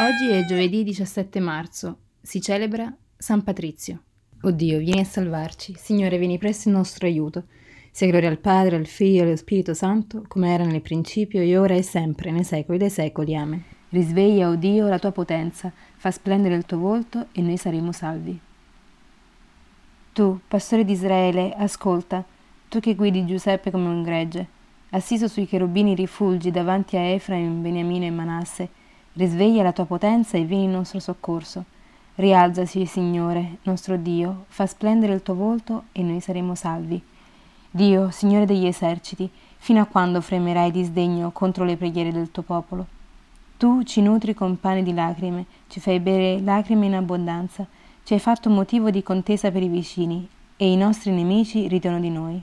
Oggi è giovedì 17 marzo, si celebra San Patrizio. O Dio, vieni a salvarci, Signore, vieni presto in nostro aiuto. Sia gloria al Padre, al Figlio e allo Spirito Santo, come era nel principio, e ora e sempre, nei secoli dei secoli. Amen. Risveglia, o Dio, la tua potenza, fa splendere il tuo volto e noi saremo salvi. Tu, pastore di Israele, ascolta, tu che guidi Giuseppe come un gregge, assiso sui cherubini rifulgi davanti a Efraim, Beniamino e Manasse, Risveglia la tua potenza e vieni in nostro soccorso. Rialzasi, Signore, nostro Dio, fa splendere il tuo volto e noi saremo salvi. Dio, Signore degli eserciti, fino a quando fremerai di sdegno contro le preghiere del tuo popolo? Tu ci nutri con pane di lacrime, ci fai bere lacrime in abbondanza, ci hai fatto motivo di contesa per i vicini, e i nostri nemici ridono di noi.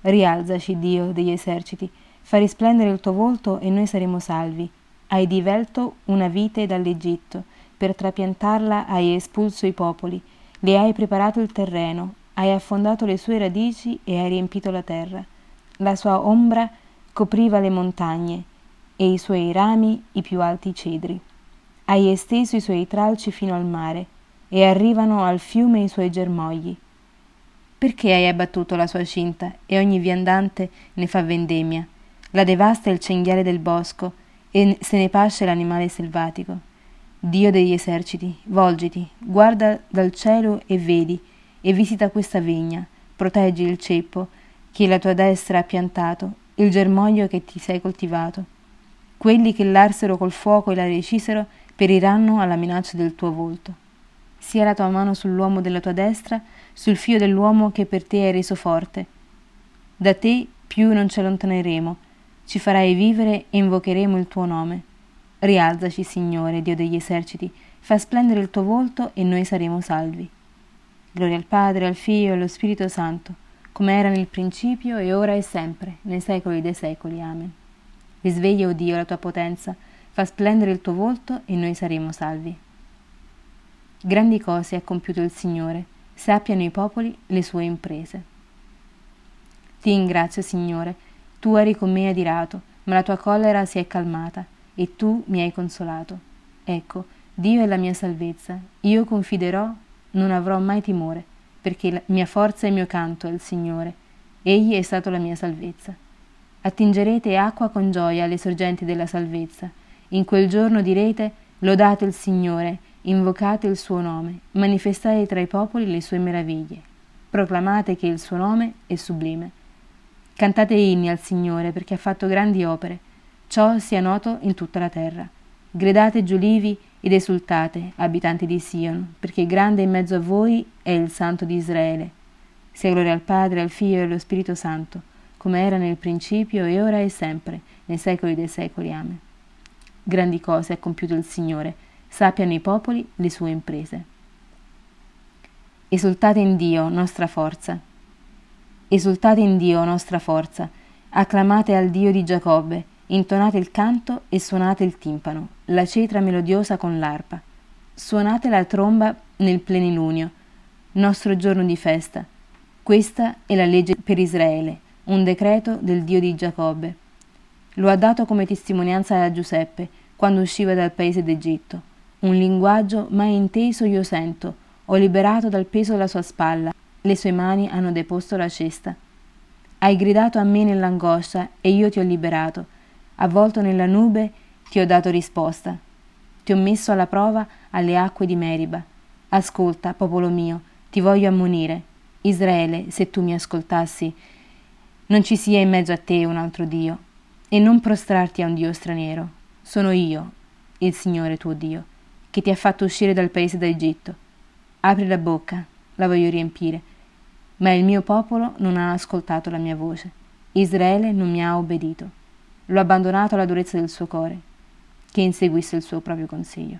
Rialzaci, Dio degli eserciti, fa risplendere il tuo volto e noi saremo salvi. Hai divelto una vite dall'Egitto, per trapiantarla hai espulso i popoli, le hai preparato il terreno, hai affondato le sue radici e hai riempito la terra. La sua ombra copriva le montagne e i suoi rami i più alti cedri. Hai esteso i suoi tralci fino al mare e arrivano al fiume i suoi germogli. Perché hai abbattuto la sua cinta e ogni viandante ne fa vendemmia? La devasta il cinghiale del bosco e se ne pasce l'animale selvatico. Dio degli eserciti, volgiti, guarda dal cielo e vedi, e visita questa vigna, proteggi il ceppo che la tua destra ha piantato, il germoglio che ti sei coltivato. Quelli che l'arsero col fuoco e la recisero periranno alla minaccia del tuo volto. Sia la tua mano sull'uomo della tua destra, sul fio dell'uomo che per te hai reso forte. Da te più non ci allontaneremo, ci farai vivere e invocheremo il tuo nome. Rialzaci, Signore, Dio degli eserciti, fa splendere il tuo volto e noi saremo salvi. Gloria al Padre, al Figlio e allo Spirito Santo, come era nel principio e ora e sempre, nei secoli dei secoli. Amen. Risveglia, o Dio, la tua potenza, fa splendere il tuo volto e noi saremo salvi. Grandi cose ha compiuto il Signore, sappiano i popoli le sue imprese. Ti ringrazio, Signore, tu eri con me adirato, ma la tua collera si è calmata, e tu mi hai consolato. Ecco, Dio è la mia salvezza, io confiderò, non avrò mai timore, perché la mia forza e il mio canto è il Signore, Egli è stato la mia salvezza. Attingerete acqua con gioia alle sorgenti della salvezza. In quel giorno direte, lodate il Signore, invocate il suo nome, manifestate tra i popoli le sue meraviglie. Proclamate che il suo nome è sublime. Cantate inni al Signore perché ha fatto grandi opere. Ciò sia noto in tutta la terra. Gridate giulivi ed esultate, abitanti di Sion, perché grande in mezzo a voi è il Santo di Israele. Sia gloria al Padre, al Figlio e allo Spirito Santo, come era nel principio e ora e sempre, nei secoli dei secoli. Amen. Grandi cose ha compiuto il Signore, sappiano i popoli le sue imprese. Esultate in Dio, nostra forza. Esultate in Dio, nostra forza, acclamate al Dio di Giacobbe, intonate il canto e suonate il timpano, la cetra melodiosa con l'arpa. Suonate la tromba nel plenilunio, nostro giorno di festa. Questa è la legge per Israele, un decreto del Dio di Giacobbe. Lo ha dato come testimonianza a Giuseppe quando usciva dal paese d'Egitto. Un linguaggio mai inteso io sento, ho liberato dal peso della sua spalla le sue mani hanno deposto la cesta. Hai gridato a me nell'angoscia e io ti ho liberato. Avvolto nella nube ti ho dato risposta. Ti ho messo alla prova alle acque di Meriba. Ascolta, popolo mio, ti voglio ammonire. Israele, se tu mi ascoltassi, non ci sia in mezzo a te un altro Dio, e non prostrarti a un Dio straniero. Sono io, il Signore tuo Dio, che ti ha fatto uscire dal paese d'Egitto. Apri la bocca, la voglio riempire. Ma il mio popolo non ha ascoltato la mia voce. Israele non mi ha obbedito. L'ho abbandonato alla durezza del suo cuore, che inseguisse il suo proprio consiglio.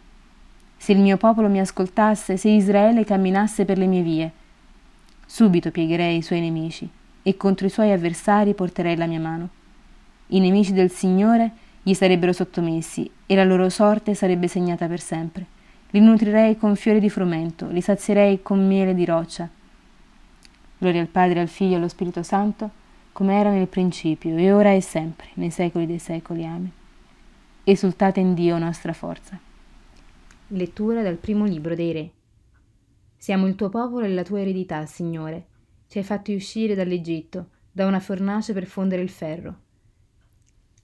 Se il mio popolo mi ascoltasse, se Israele camminasse per le mie vie, subito piegherei i suoi nemici e contro i suoi avversari porterei la mia mano. I nemici del Signore gli sarebbero sottomessi e la loro sorte sarebbe segnata per sempre. Li nutrirei con fiori di frumento, li sazierei con miele di roccia. Gloria al Padre, al Figlio e allo Spirito Santo, come era nel principio, e ora e sempre, nei secoli dei secoli. Amen. Esultate in Dio nostra forza. Lettura dal primo libro dei Re. Siamo il tuo popolo e la tua eredità, Signore. Ci hai fatti uscire dall'Egitto, da una fornace per fondere il ferro.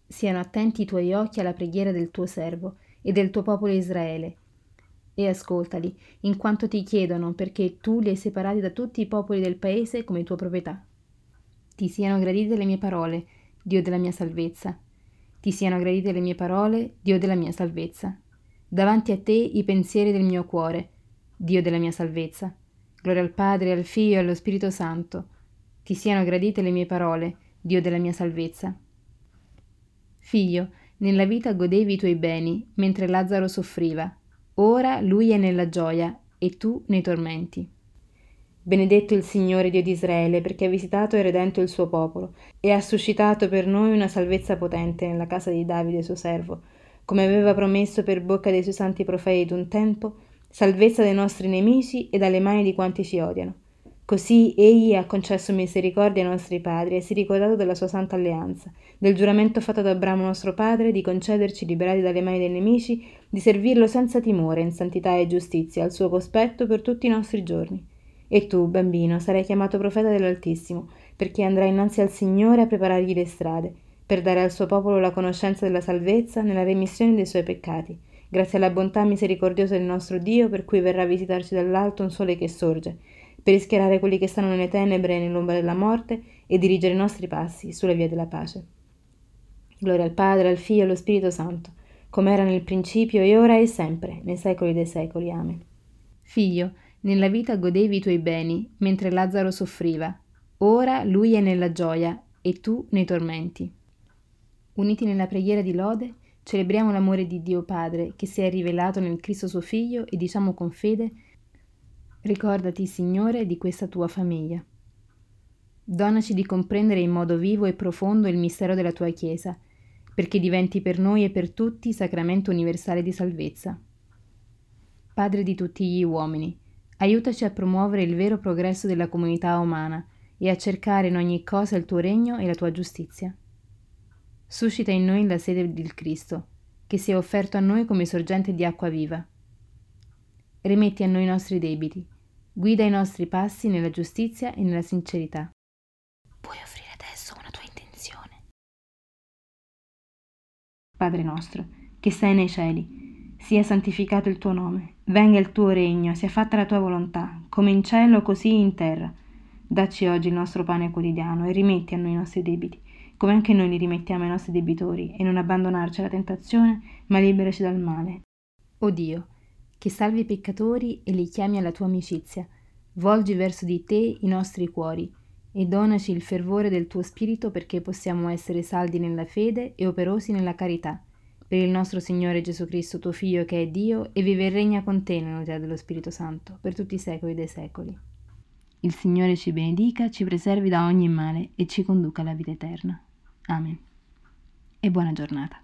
Siano attenti i tuoi occhi alla preghiera del tuo servo e del tuo popolo Israele, e ascoltali, in quanto ti chiedono, perché tu li hai separati da tutti i popoli del paese come tua proprietà. Ti siano gradite le mie parole, Dio della mia salvezza. Ti siano gradite le mie parole, Dio della mia salvezza. Davanti a te i pensieri del mio cuore, Dio della mia salvezza. Gloria al Padre, al Figlio e allo Spirito Santo. Ti siano gradite le mie parole, Dio della mia salvezza. Figlio, nella vita godevi i tuoi beni, mentre Lazzaro soffriva. Ora lui è nella gioia e tu nei tormenti. Benedetto il Signore Dio di Israele, perché ha visitato e redento il suo popolo, e ha suscitato per noi una salvezza potente nella casa di Davide suo servo, come aveva promesso per bocca dei suoi santi profeti d'un tempo, salvezza dai nostri nemici e dalle mani di quanti ci odiano. Così egli ha concesso misericordia ai nostri padri e si è ricordato della sua santa alleanza, del giuramento fatto ad Abramo nostro padre di concederci, liberati dalle mani dei nemici, di servirlo senza timore, in santità e giustizia, al suo cospetto per tutti i nostri giorni. E tu, bambino, sarai chiamato profeta dell'Altissimo, perché andrai innanzi al Signore a preparargli le strade, per dare al suo popolo la conoscenza della salvezza nella remissione dei suoi peccati, grazie alla bontà misericordiosa del nostro Dio, per cui verrà a visitarci dall'alto un sole che sorge, per rischiarare quelli che stanno nelle tenebre e nell'ombra della morte e dirigere i nostri passi sulle vie della pace. Gloria al Padre, al Figlio e allo Spirito Santo, come era nel principio e ora e sempre, nei secoli dei secoli. Amen. Figlio, nella vita godevi i tuoi beni, mentre Lazzaro soffriva. Ora lui è nella gioia e tu nei tormenti. Uniti nella preghiera di lode, celebriamo l'amore di Dio Padre che si è rivelato nel Cristo suo Figlio e diciamo con fede Ricordati, Signore, di questa tua famiglia. Donaci di comprendere in modo vivo e profondo il mistero della tua Chiesa, perché diventi per noi e per tutti sacramento universale di salvezza. Padre di tutti gli uomini, aiutaci a promuovere il vero progresso della comunità umana e a cercare in ogni cosa il tuo regno e la tua giustizia. Suscita in noi la sede del Cristo, che si è offerto a noi come sorgente di acqua viva. Rimetti a noi i nostri debiti Guida i nostri passi nella giustizia e nella sincerità. Puoi offrire adesso una tua intenzione. Padre nostro, che sei nei cieli, sia santificato il tuo nome, venga il tuo regno, sia fatta la tua volontà, come in cielo così in terra. Dacci oggi il nostro pane quotidiano e rimetti a noi i nostri debiti, come anche noi li rimettiamo ai nostri debitori, e non abbandonarci alla tentazione, ma liberaci dal male. O Dio, che salvi i peccatori e li chiami alla tua amicizia. Volgi verso di te i nostri cuori e donaci il fervore del tuo spirito perché possiamo essere saldi nella fede e operosi nella carità. Per il nostro Signore Gesù Cristo, tuo Figlio che è Dio e vive e regna con te nell'unità dello Spirito Santo, per tutti i secoli dei secoli. Il Signore ci benedica, ci preservi da ogni male e ci conduca alla vita eterna. Amen. E buona giornata.